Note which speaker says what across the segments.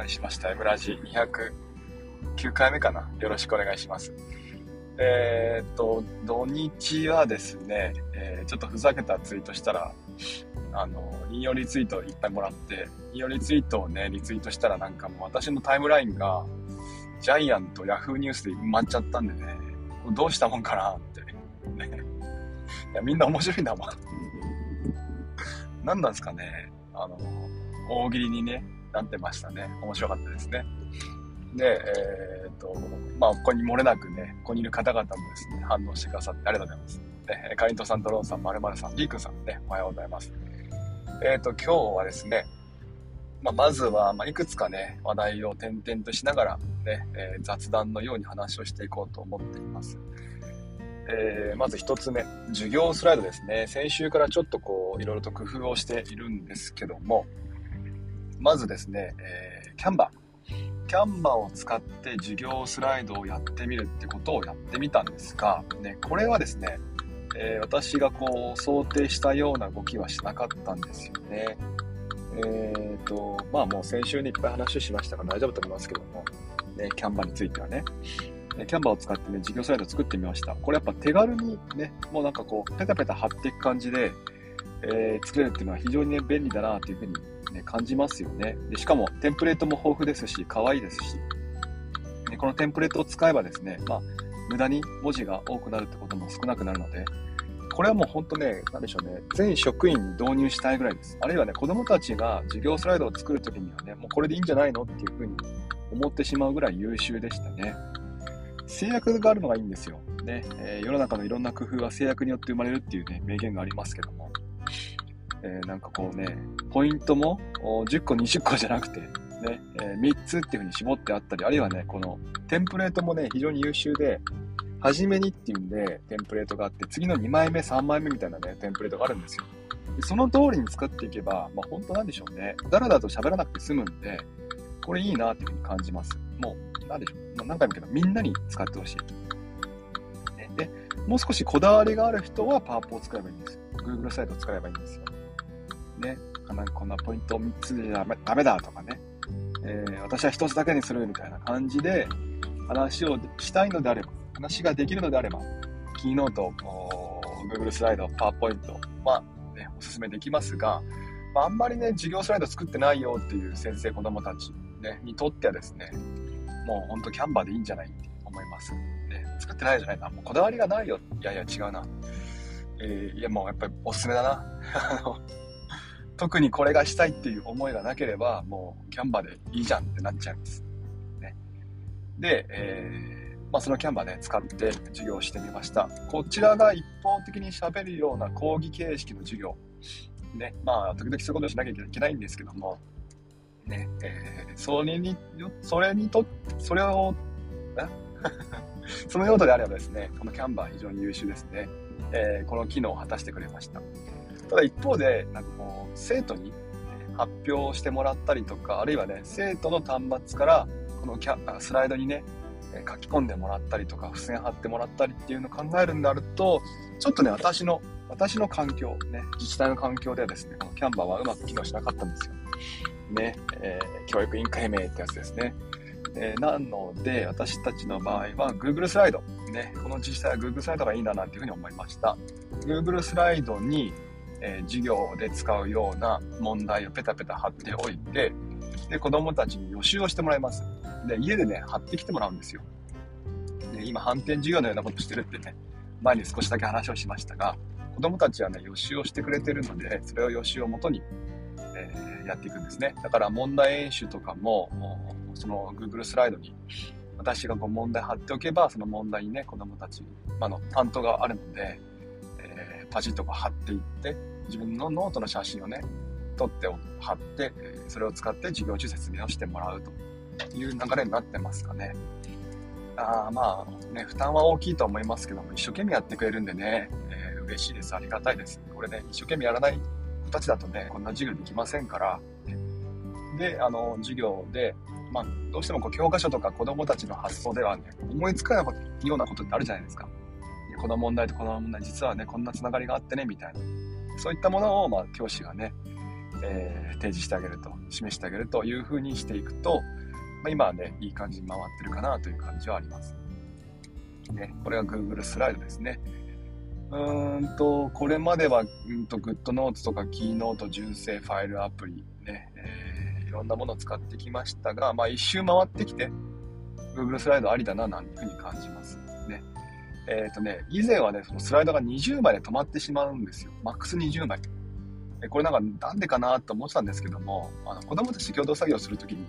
Speaker 1: 介しました。M ラジ209回目かな。よろしくお願いします。えー、っと土日はですね、えー、ちょっとふざけたツイートしたらあの引用リツイートいっぱいもらって引用リツイートをねリツイートしたらなんかもう私のタイムラインがジャイアントヤフーニュースで埋まっちゃったんでねどうしたもんかなって。ね。いやみんな面白いんだもん。何なんですかね。あの大喜利にねなってましたね。面白かったですね。で、えー、っと、まあ、ここに漏れなくね、ここにいる方々もですね、反応してくださってありがとうございます。で、かりんとさん、ドローンさん、まるまるさん、リーくんさんね、おはようございます。えー、っと、今日はですね、まあ、まずは、まあ、いくつかね、話題を転々としながら、ね、えー、雑談のように話をしていこうと思っています。えー、まず一つ目、授業スライドですね。先週からちょっとこう、いろいろと工夫をしているんですけども、まずですね、えー、キャンバー。キャンバーを使って授業スライドをやってみるってことをやってみたんですが、ね、これはですね、えー、私がこう想定したような動きはしなかったんですよね。えーと、まあもう先週にいっぱい話をしましたから大丈夫と思いますけども、ね、キャンバーについてはね。キャンバーを使ってね、授業スライドを作ってみました。これやっぱ手軽にね、もうなんかこう、ペタペタ貼っていく感じで、えー、作れるっていうのは非常にね、便利だなというふうにね、感じますよねで。しかも、テンプレートも豊富ですし、可愛いですし、ね、このテンプレートを使えばですね、まあ、無駄に文字が多くなるってことも少なくなるので、これはもう本当ね、なんでしょうね、全職員に導入したいぐらいです。あるいはね、子供たちが授業スライドを作るときにはね、もうこれでいいんじゃないのっていうふうに思ってしまうぐらい優秀でしたね。制約があるのがいいんですよ。ね、えー、世の中のいろんな工夫は制約によって生まれるっていうね、名言がありますけども、えー、なんかこうね、ポイントも10個、20個じゃなくて、ね、えー、3つっていう風に絞ってあったり、あるいはね、このテンプレートもね、非常に優秀で、初めにっていうんで、テンプレートがあって、次の2枚目、3枚目みたいなね、テンプレートがあるんですよ。その通りに使っていけば、まあ本当なんでしょうね。だらだらと喋らなくて済むんで、これいいなっていう風に感じます。もう、なんでしょう。もう何回も言うけど、みんなに使ってほしい。で、もう少しこだわりがある人はパワポを使えばいいんですよ。Google サイトを使えばいいんですよ。ね、なんかこんなポイント3つじゃダメだとかね、えー、私は1つだけにするみたいな感じで話をしたいのであれば、話ができるのであれば、キーノート、Google スライド、パワーポイントは、ね、おすすめできますが、まあ、んまりね、授業スライド作ってないよっていう先生、子供たち、ね、にとってはですね、もうほんとキャンバーでいいんじゃないって思います。ね、作ってないじゃないな。もうこだわりがないよ。いやいや違うな。えー、いやもうやっぱりおすすめだな。特にこれがしたいっていう思いがなければ、もうキャンバーでいいじゃんってなっちゃいます。ね、で、えー、まあ、そのキャンバーね、使って授業してみました。こちらが一方的に喋るような講義形式の授業。ね、まあ、時々そういうことしなきゃいけないんですけども、ね、えー、それに、それにと、それを、その用途であればですね、このキャンバー非常に優秀ですね。えー、この機能を果たしてくれました。ただ一方で、なんかもう、生徒に発表してもらったりとか、あるいはね、生徒の端末から、このキャスライドにね、書き込んでもらったりとか、付箋貼ってもらったりっていうのを考えるんであると、ちょっとね、私の、私の環境、ね、自治体の環境ではですね、このキャンバーはうまく機能しなかったんですよ。ね、えー、教育委員会名ってやつですね。えー、なので、私たちの場合は Google スライド、ね、この自治体は Google スライドがいいんだなっていうふうに思いました。Google スライドに、えー、授業で使うような問題をペタペタ貼っておいて、で、子供たちに予習をしてもらいます。で、家でね、貼ってきてもらうんですよ。で、今、反転授業のようなことしてるってね、前に少しだけ話をしましたが、子供たちはね、予習をしてくれてるので、それを予習をもとに、えー、やっていくんですね。だから問題演習とかも、その Google スライドに私がこう問題貼っておけば、その問題にね、子供たち、まあ、の担当があるので、えー、パチッとこう貼っていって、自分のノートの写真をね、撮って貼って、それを使って授業中説明をしてもらうという流れになってますかね。あまあね、負担は大きいと思いますけども、一生懸命やってくれるんでね、えー、嬉しいです。ありがたいです。これね、一生懸命やらない子たちだとね、こんな授業できませんから、で、あの、授業で、まあ、どうしてもこう教科書とか子供たちの発想ではね、思いつかないようなことってあるじゃないですか。この問題とこの問題、実はね、こんなつながりがあってね、みたいな。そういったものを、まあ、教師がね、えー、提示してあげると、示してあげるというふうにしていくと、まあ、今はね、いい感じに回ってるかなという感じはあります。ね、これが Google スライドですね。うーんと、これまでは、うんと、GoodNotes とか Keynote、純正ファイルアプリ、ね、えー、いろんなものを使ってきましたが、まあ一周回ってきて、Google スライドありだな、なんていうふうに感じます。ね。えっ、ー、とね、以前はね、そのスライドが20枚で止まってしまうんですよ。マックス20枚。これなんかなんでかなと思ってたんですけども、あの子供たち共同作業するときに、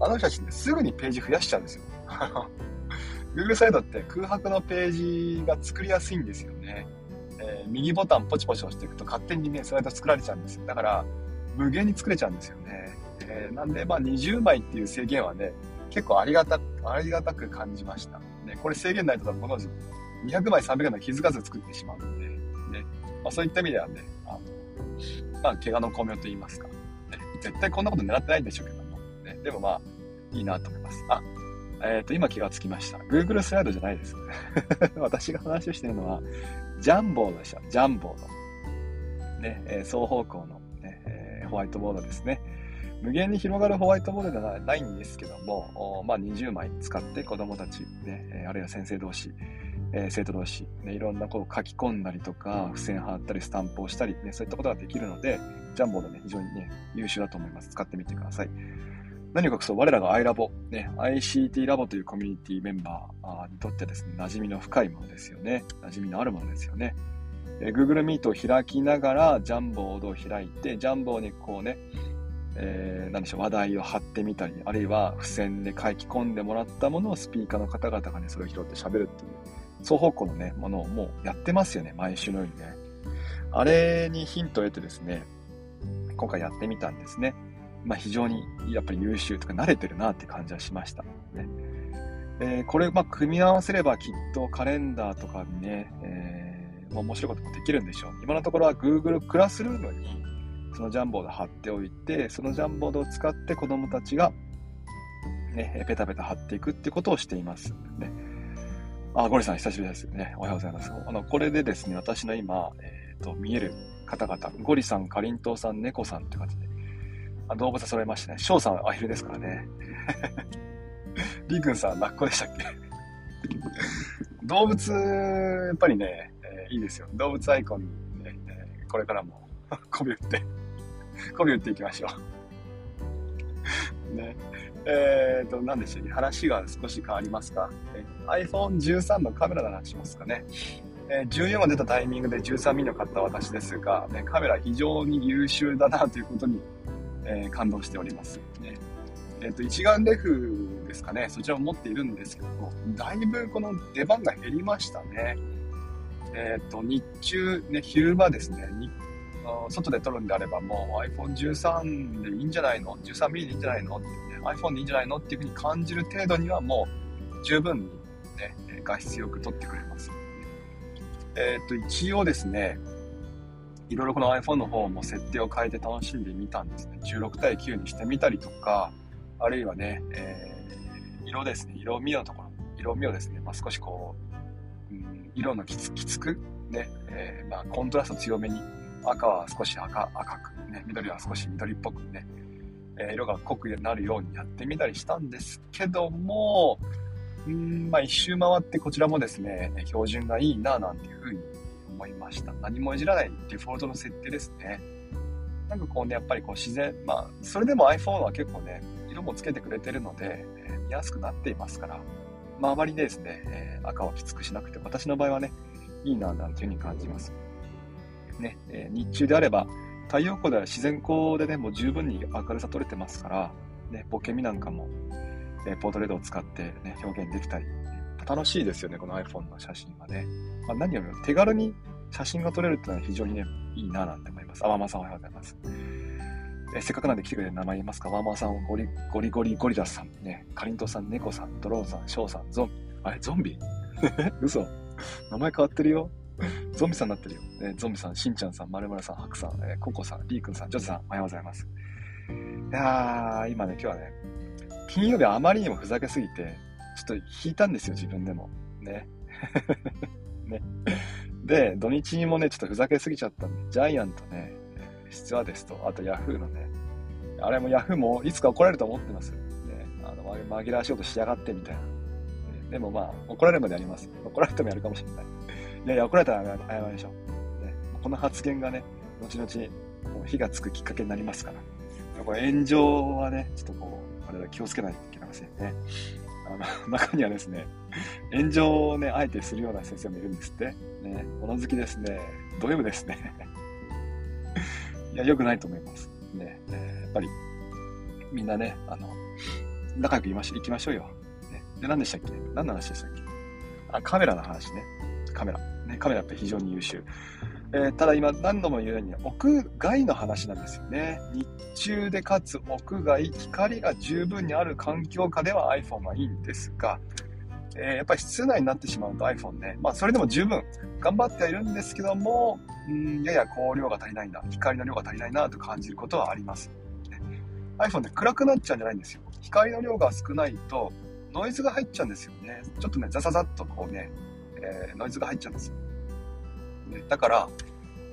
Speaker 1: あの人たちってすぐにページ増やしちゃうんですよ。Google サイドって空白のページが作りやすいんですよね。えー、右ボタンポチポチ押していくと勝手にね、スライド作られちゃうんですよ。だから、無限に作れちゃうんですよね。えー、なんで、まあ20枚っていう制限はね、結構ありがた、ありがたく感じました。ね、これ制限ないと多分この200枚、300枚気づかず作ってしまうので、ね、まあ、そういった意味ではね、あの、まあ、怪我の巧妙と言いますか、ね、絶対こんなこと狙ってないんでしょうけども、ね、でもまあ、いいなと思います。あ、えっ、ー、と、今気がつきました。Google スライドじゃないです。私が話をしているのは、ジャンボーでした。ジャンボーの。ね、えー、双方向の、ねえー、ホワイトボードですね。無限に広がるホワイトボードではないんですけども、まあ、20枚使って子供たち、ね、あるいは先生同士、えー、生徒同士、ね、いろんなこう書き込んだりとか、付箋貼ったり、スタンプをしたり、ね、そういったことができるので、ジャンボードね、非常にね、優秀だと思います。使ってみてください。何かそ、我らが iLabo、ね、ICT ラボというコミュニティメンバーにとってですね、馴染みの深いものですよね。馴染みのあるものですよね。えー、Google Meet を開きながら、ジャンボードを開いて、ジャンボーにこうね、えー、何でしょう、話題を貼ってみたり、あるいは付箋で書き込んでもらったものをスピーカーの方々がね、それを拾って喋るっていう、双方向のね、ものをもうやってますよね、毎週のようにね。あれにヒントを得てですね、今回やってみたんですね。まあ非常にやっぱり優秀とか慣れてるなって感じはしました。ねえー、これ、まあ、組み合わせればきっとカレンダーとかにね、えー、面白いこともできるんでしょう。今のところは Google クラスルームにそのジャンボード貼っておいて、そのジャンボードを使って子供たちが、ね、ペタペタ貼っていくってことをしています。ね。あ、ゴリさん久しぶりですね。おはようございます。あの、これでですね、私の今、えっ、ー、と、見える方々、ゴリさん、かりんとうさん、猫さんって感じで、あ動物揃えましたね。翔さん、アヒルですからね。リー君さん、ラッコでしたっけ？動物、やっぱりね、えー、いいですよ。動物アイコンにね、えー、これからも 媚び打って、媚び打っていきましょう。ね。えっ、ー、と、何でしたっけ？話が少し変わりますか？iPhone13 のカメラの話しますかね？えー、14が出たタイミングで13ミリの買った私ですが、ね、カメラ非常に優秀だなということに、えー、感動しております。ねえっ、と、一眼レフですかね、そちらを持っているんですけども、だいぶこの出番が減りましたね。えっ、と、日中、ね、昼間ですね、外で撮るんであればもう iPhone13 でいいんじゃないの ?13 ミリでいいんじゃないの、iPhone でいいんじゃないのっていうふうに感じる程度にはもう十分にね、画質よく撮ってくれます。えっ、と、一応ですね、いろいろこの iPhone の方も設定を変えて楽しんでみたんですね。16対9にしてみたりとか、あるいはね、えー、色ですね、色味のところ、色味をですね、まあ、少しこう、うん、色のきつきつく、ね、えー、まあ、コントラスト強めに赤は少し赤赤く、ね、緑は少し緑っぽくね、え、色が濃くなるようにやってみたりしたんですけども、うん、まあ一周回ってこちらもですね、標準がいいななんていうふうに思いました。何もいじらないデフォルトの設定ですね。なんかこうね、やっぱりこう自然、まあ、それでも iPhone は結構ね、色もつけてくれてるので、え、見やすくなっていますから、まああまりですね、え、赤をきつくしなくて、私の場合はね、いいななんていうふうに感じます。ね、え日中であれば、太陽光では自然光でね、もう十分に明るさ取れてますから、ね、ボケ身なんかも、えポートレートを使ってね、表現できたり、楽しいですよね、この iPhone の写真はね。まあ、何よりも手軽に写真が撮れるっていうのは非常にね、いいななんて思います。あ、ママさんおはようございます。えせっかくなんで来てくれる名前言いますかワーマーさん、ゴリゴリゴリゴリラスさん、ね、かりんとさん、猫さん、ドローンさん、ショウさん、ゾンビ。あれ、ゾンビ？嘘名前変わってるよ。ゾンビさんになってるよ。えゾンビさん、しんちゃんさん、まるまるさん、ハクさん、えー、ココさん、リーくんさん、ジョジさん、おはようございます。いやー、今ね、今日はね、金曜日あまりにもふざけすぎて、ちょっと引いたんですよ、自分でも。ね。ね。で、土日もね、ちょっとふざけすぎちゃったんで、ジャイアントね、実はですと、あと Yahoo のね、あれも Yahoo もいつか怒られると思ってます。ね、あの紛らわしようとしやがってみたいな。でもまあ、怒られるまでやります。怒られてもやるかもしれない。いやいや、怒られたら謝りましょう。ね、この発言がね、後々、もう火がつくきっかけになりますから。これ炎上はね、ちょっとこう、あれだ気をつけないといけませんね。あの、中にはですね、炎上をね、あえてするような先生もいるんですって。ね、物好きですね。ド M ですね。いや、良くないと思います。ね、えー、やっぱり、みんなね、あの、仲良くいまし行きましょうよ。ね、で、何でしたっけ？何の話でしたっけ？あ、カメラの話ね。カメラ。ね、カメラって非常に優秀。えー、ただ今何度も言うように屋外の話なんですよね。日中でかつ屋外、光が十分にある環境下では iPhone はいいんですが、えー、やっぱり室内になってしまうと iPhone ね、まあそれでも十分頑張ってはいるんですけども、うんやや光量が足りないんだ、光の量が足りないなと感じることはあります。ね、iPhone って暗くなっちゃうんじゃないんですよ。光の量が少ないとノイズが入っちゃうんですよね。ちょっとね、ザザザッとこうね、えー、ノイズが入っちゃうんですよ。ね、だから、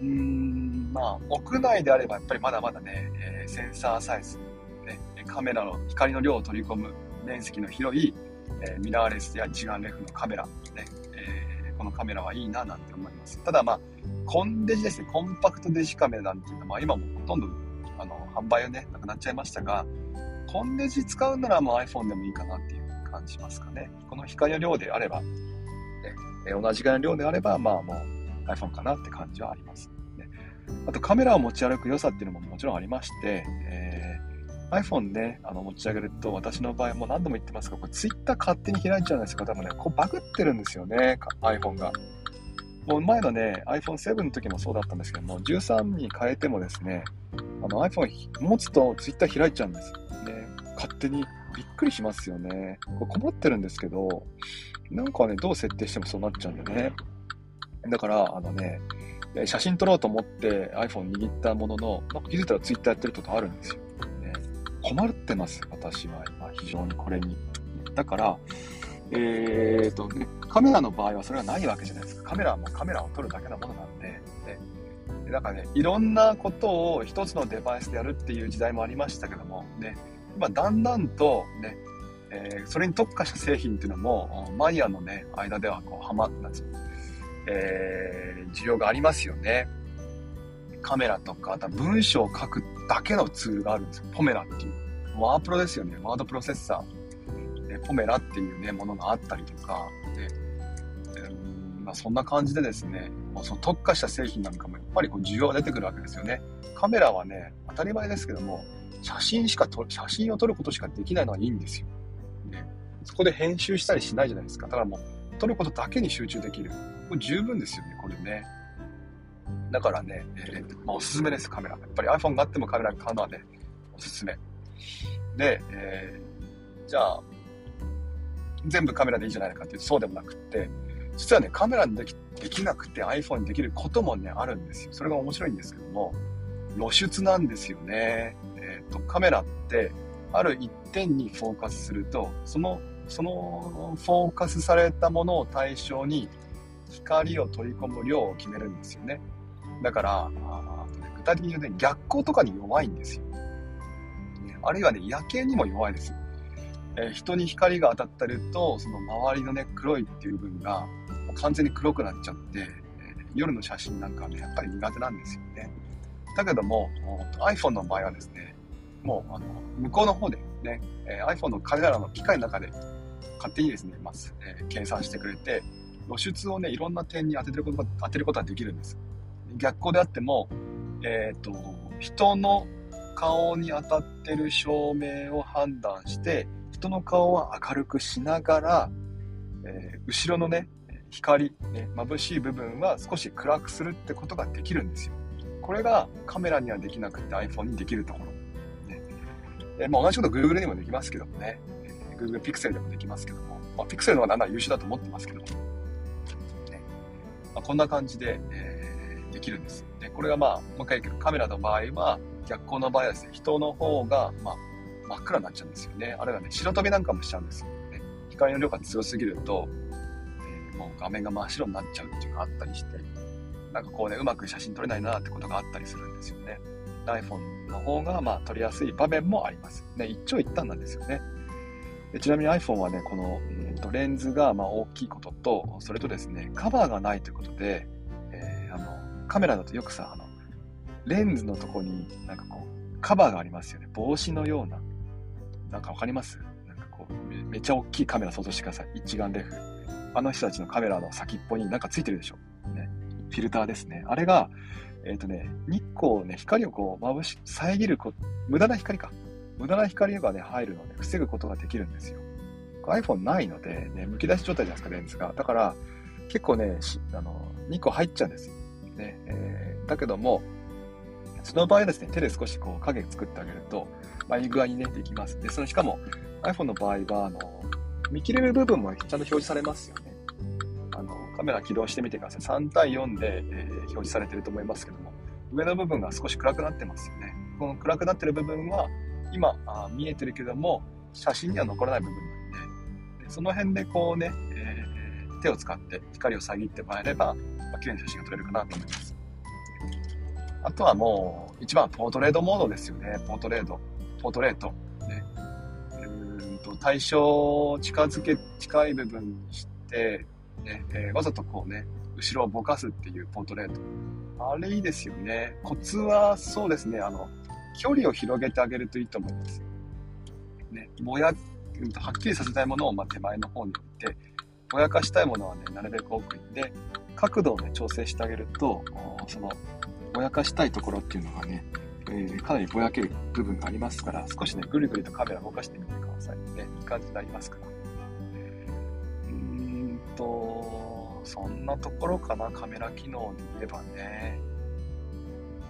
Speaker 1: うーん、まあ、屋内であればやっぱりまだまだね、えー、センサーサイズ、ね、カメラの光の量を取り込む面積の広い、えー、ミラーレスや一眼レフのカメラ、ねえー、このカメラはいいななんて思います。ただまあ、コンデジですね、コンパクトデジカメラなんていうのは、まあ、今もほとんどあの販売はね、なくなっちゃいましたが、コンデジ使うならもう iPhone でもいいかなっていう感じますかね。この光の量であれば、ね、え同じぐらいの量であれば、まあもう iPhone かなって感じはあります。ね、あとカメラを持ち歩く良さっていうのももちろんありまして、えー、iPhone ね、あの持ち上げると、私の場合も何度も言ってますが、これ Twitter 勝手に開いちゃうんですよ。多分ね、こうバグってるんですよね、iPhone が。もう前のね、iPhone7 の時もそうだったんですけども、13に変えてもですね、あの iPhone 持つと Twitter 開いちゃうんですね。勝手にびっくりしますよね。これ困ってるんですけど、なんかね、どう設定してもそうなっちゃうんだよね。だから、あのね、写真撮ろうと思って iPhone 握ったものの、なんか気づいたら Twitter やってることあるんですよ。ね、困ってます、私は今、非常にこれに。だから、えーと、カメラの場合はそれはないわけじゃないですか。カメラはもうカメラを撮るだけのものなんで、ね、だかね、いろんなことを一つのデバイスでやるっていう時代もありましたけども、ね、今だんだんとね、えー、それに特化した製品っていうのも、マイヤーのね、間ではこう、はま、なんえー、需要がありますよね。カメラとか、あと文章を書くだけのツールがあるんですよ。ポメラっていう。ワープロですよね。ワードプロセッサー。でポメラっていうね、ものがあったりとか、で、まあ、そんな感じでですね、もうその特化した製品なんかもやっぱりこう需要が出てくるわけですよね。カメラはね、当たり前ですけども、写真しか撮る、写真を撮ることしかできないのはいいんですよ。ね、そこで編集したりしないじゃないですか。だからもう、撮ることだけに集中できる。これ十分ですよね、これね。だからね、えー、まあ、おすすめです、カメラ。やっぱり iPhone があってもカメラ買うのはね、おすすめ。で、えー、じゃあ、全部カメラでいいじゃないかっていうとそうでもなくって、実はね、カメラにできできなくて iPhone にできることもね、あるんですよ。それが面白いんですけども、露出なんですよね。えっ、ー、と、カメラって、ある一点にフォーカスすると、そのそのフォーカスされたものを対象に光を取り込む量を決めるんですよね。だから、あ具体的に言うと、ね、逆光とかに弱いんですよ。あるいはね、夜景にも弱いです。え、人に光が当たってると、その周りのね、黒いっていう部分が完全に黒くなっちゃって、え、夜の写真なんかはね、やっぱり苦手なんですよね。だけども、iPhone の場合はですね、もう、あの、向こうの方でね、えー、iPhone のカメラの機械の中で勝手にですね、まず、えー、計算してくれて、露出をね、いろんな点に当ててることが、当てることができるんです。逆光であっても、えっ、ー、と、人の顔に当たってる照明を判断して、人の顔は明るくしながら、えー、後ろのね、光、ね、眩しい部分は少し暗くするってことができるんですよ。これがカメラにはできなくて iPhone にできるところ。ねえまあ、同じこと Google にもできますけどもね。Google Pixel でもできますけども、まあ、Pixel の方がなんなら優秀だと思ってますけども、ねまあ、こんな感じで、えー、できるんです。で、これがまあ、もう一回言うけど、カメラの場合は、逆光の場合はですね、人の方が、まあ、真っ暗になっちゃうんですよね。あるいはね、白飛びなんかもしちゃうんですよね。光の量が強すぎると、えー、もう画面が真っ白になっちゃうっていうのがあったりして、なんかこうね、うまく写真撮れないなってことがあったりするんですよね。iPhone の方が、まあ、撮りやすい場面もあります。ね、一長一短なんですよね。でちなみに iPhone はね、この、うんと、レンズがま大きいことと、それとですね、カバーがないということで、えー、あの、カメラだとよくさ、あの、レンズのとこになんかこう、カバーがありますよね。帽子のような。なんかわかります？なんかこうめ、めっちゃ大きいカメラ想像してください。一眼レフ。あの人たちのカメラの先っぽになんかついてるでしょ。ね。フィルターですね。あれが、えっ、ー、とね、日光ね、光をこう、眩し、遮ること、無駄な光か。無駄な光がね、入るので、防ぐことができるんですよ。iPhone ないので、ね、剥き出し状態じゃないですか、レンズが。だから、結構ね、あの、日光入っちゃうんですよ。ね、えー、だけども、その場合はですね、手で少しこう影作ってあげると、まあ、いい具合にね、できます。で、その、しかも iPhone の場合は、あの、見切れる部分もちゃんと表示されますよ。カメラ起動してみてください。3対4で、えー、表示されてると思いますけども、上の部分が少し暗くなってますよね。この暗くなってる部分は、今あ見えてるけども、写真には残らない部分なんで、でその辺でこうね、えー、手を使って光を遮ってもらえれば、まあ、綺麗な写真が撮れるかなと思います。あとはもう、一番ポートレートモードですよね。ポートレート。ポートレート。ね。うんと、対象を近づけ、近い部分にして、ね、えー、わざとこうね、後ろをぼかすっていうポートレート。あれいいですよね。コツはそうですね、あの、距離を広げてあげるといいと思います。ね、ぼや、はっきりさせたいものをま手前の方に置いて、ぼやかしたいものはね、なるべく奥にで、角度をね、調整してあげると、その、ぼやかしたいところっていうのがね、えー、かなりぼやける部分がありますから、少しね、ぐるぐるとカメラ動かしてみてくださいね。いい感じになりますから。と、そんなところかな、カメラ機能で言えばね。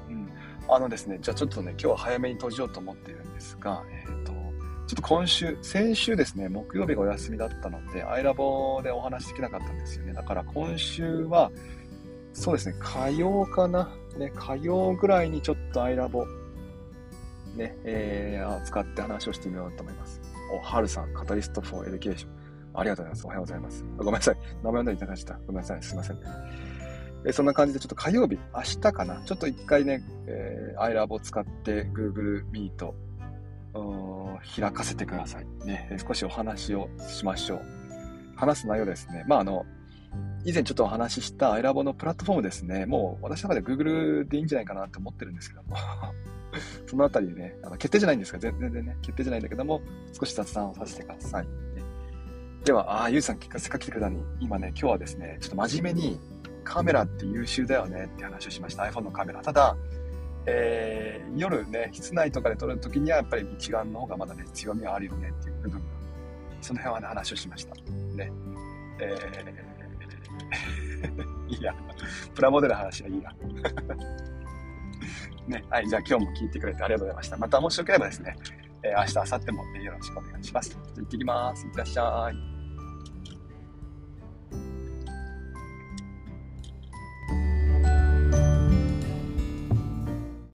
Speaker 1: うん。あのですね、じゃあちょっとね、今日は早めに閉じようと思っているんですが、えっ、ー、と、ちょっと今週、先週ですね、木曜日がお休みだったので、アイラボでお話できなかったんですよね。だから今週は、そうですね、火曜かな。ね、火曜ぐらいにちょっとアイラボ、ね、えー、使って話をしてみようと思います。お、はるさん、カタリストフォーエデュケーション。ありがとうございます。おはようございます。ごめんなさい。名前呼んでいただきました。ごめんなさい。すいません。えそんな感じでちょっと火曜日、明日かな？ちょっと一回ね、えー、アイラボを使って Google Meet 開かせてください。ね、少しお話をしましょう。話す内容ですね。まあ、あの、以前ちょっとお話ししたアイラボのプラットフォームですね。もう私の中で Google でいいんじゃないかなって思ってるんですけども そのあたりね、あの決定じゃないんですが、全然ね、決定じゃないんだけども、少し雑談をさせてください。では、ああ、ゆうさん、せっかく来てくれたのに、今ね、今日はですね、ちょっと真面目にカメラって優秀だよねって話をしました。iPhone のカメラ。ただ、えー、夜ね、室内とかで撮るときにはやっぱり一眼の方がまだね、強みはあるよねっていう部分が、その辺はね、話をしました。ね。えー、いいや、プラモデルの話はいいや。ね、はい、じゃあ今日も聞いてくれてありがとうございました。また面白ければですね、えー、明日、明後日もよろしくお願いします。じゃ行ってきます。いってらっしゃい。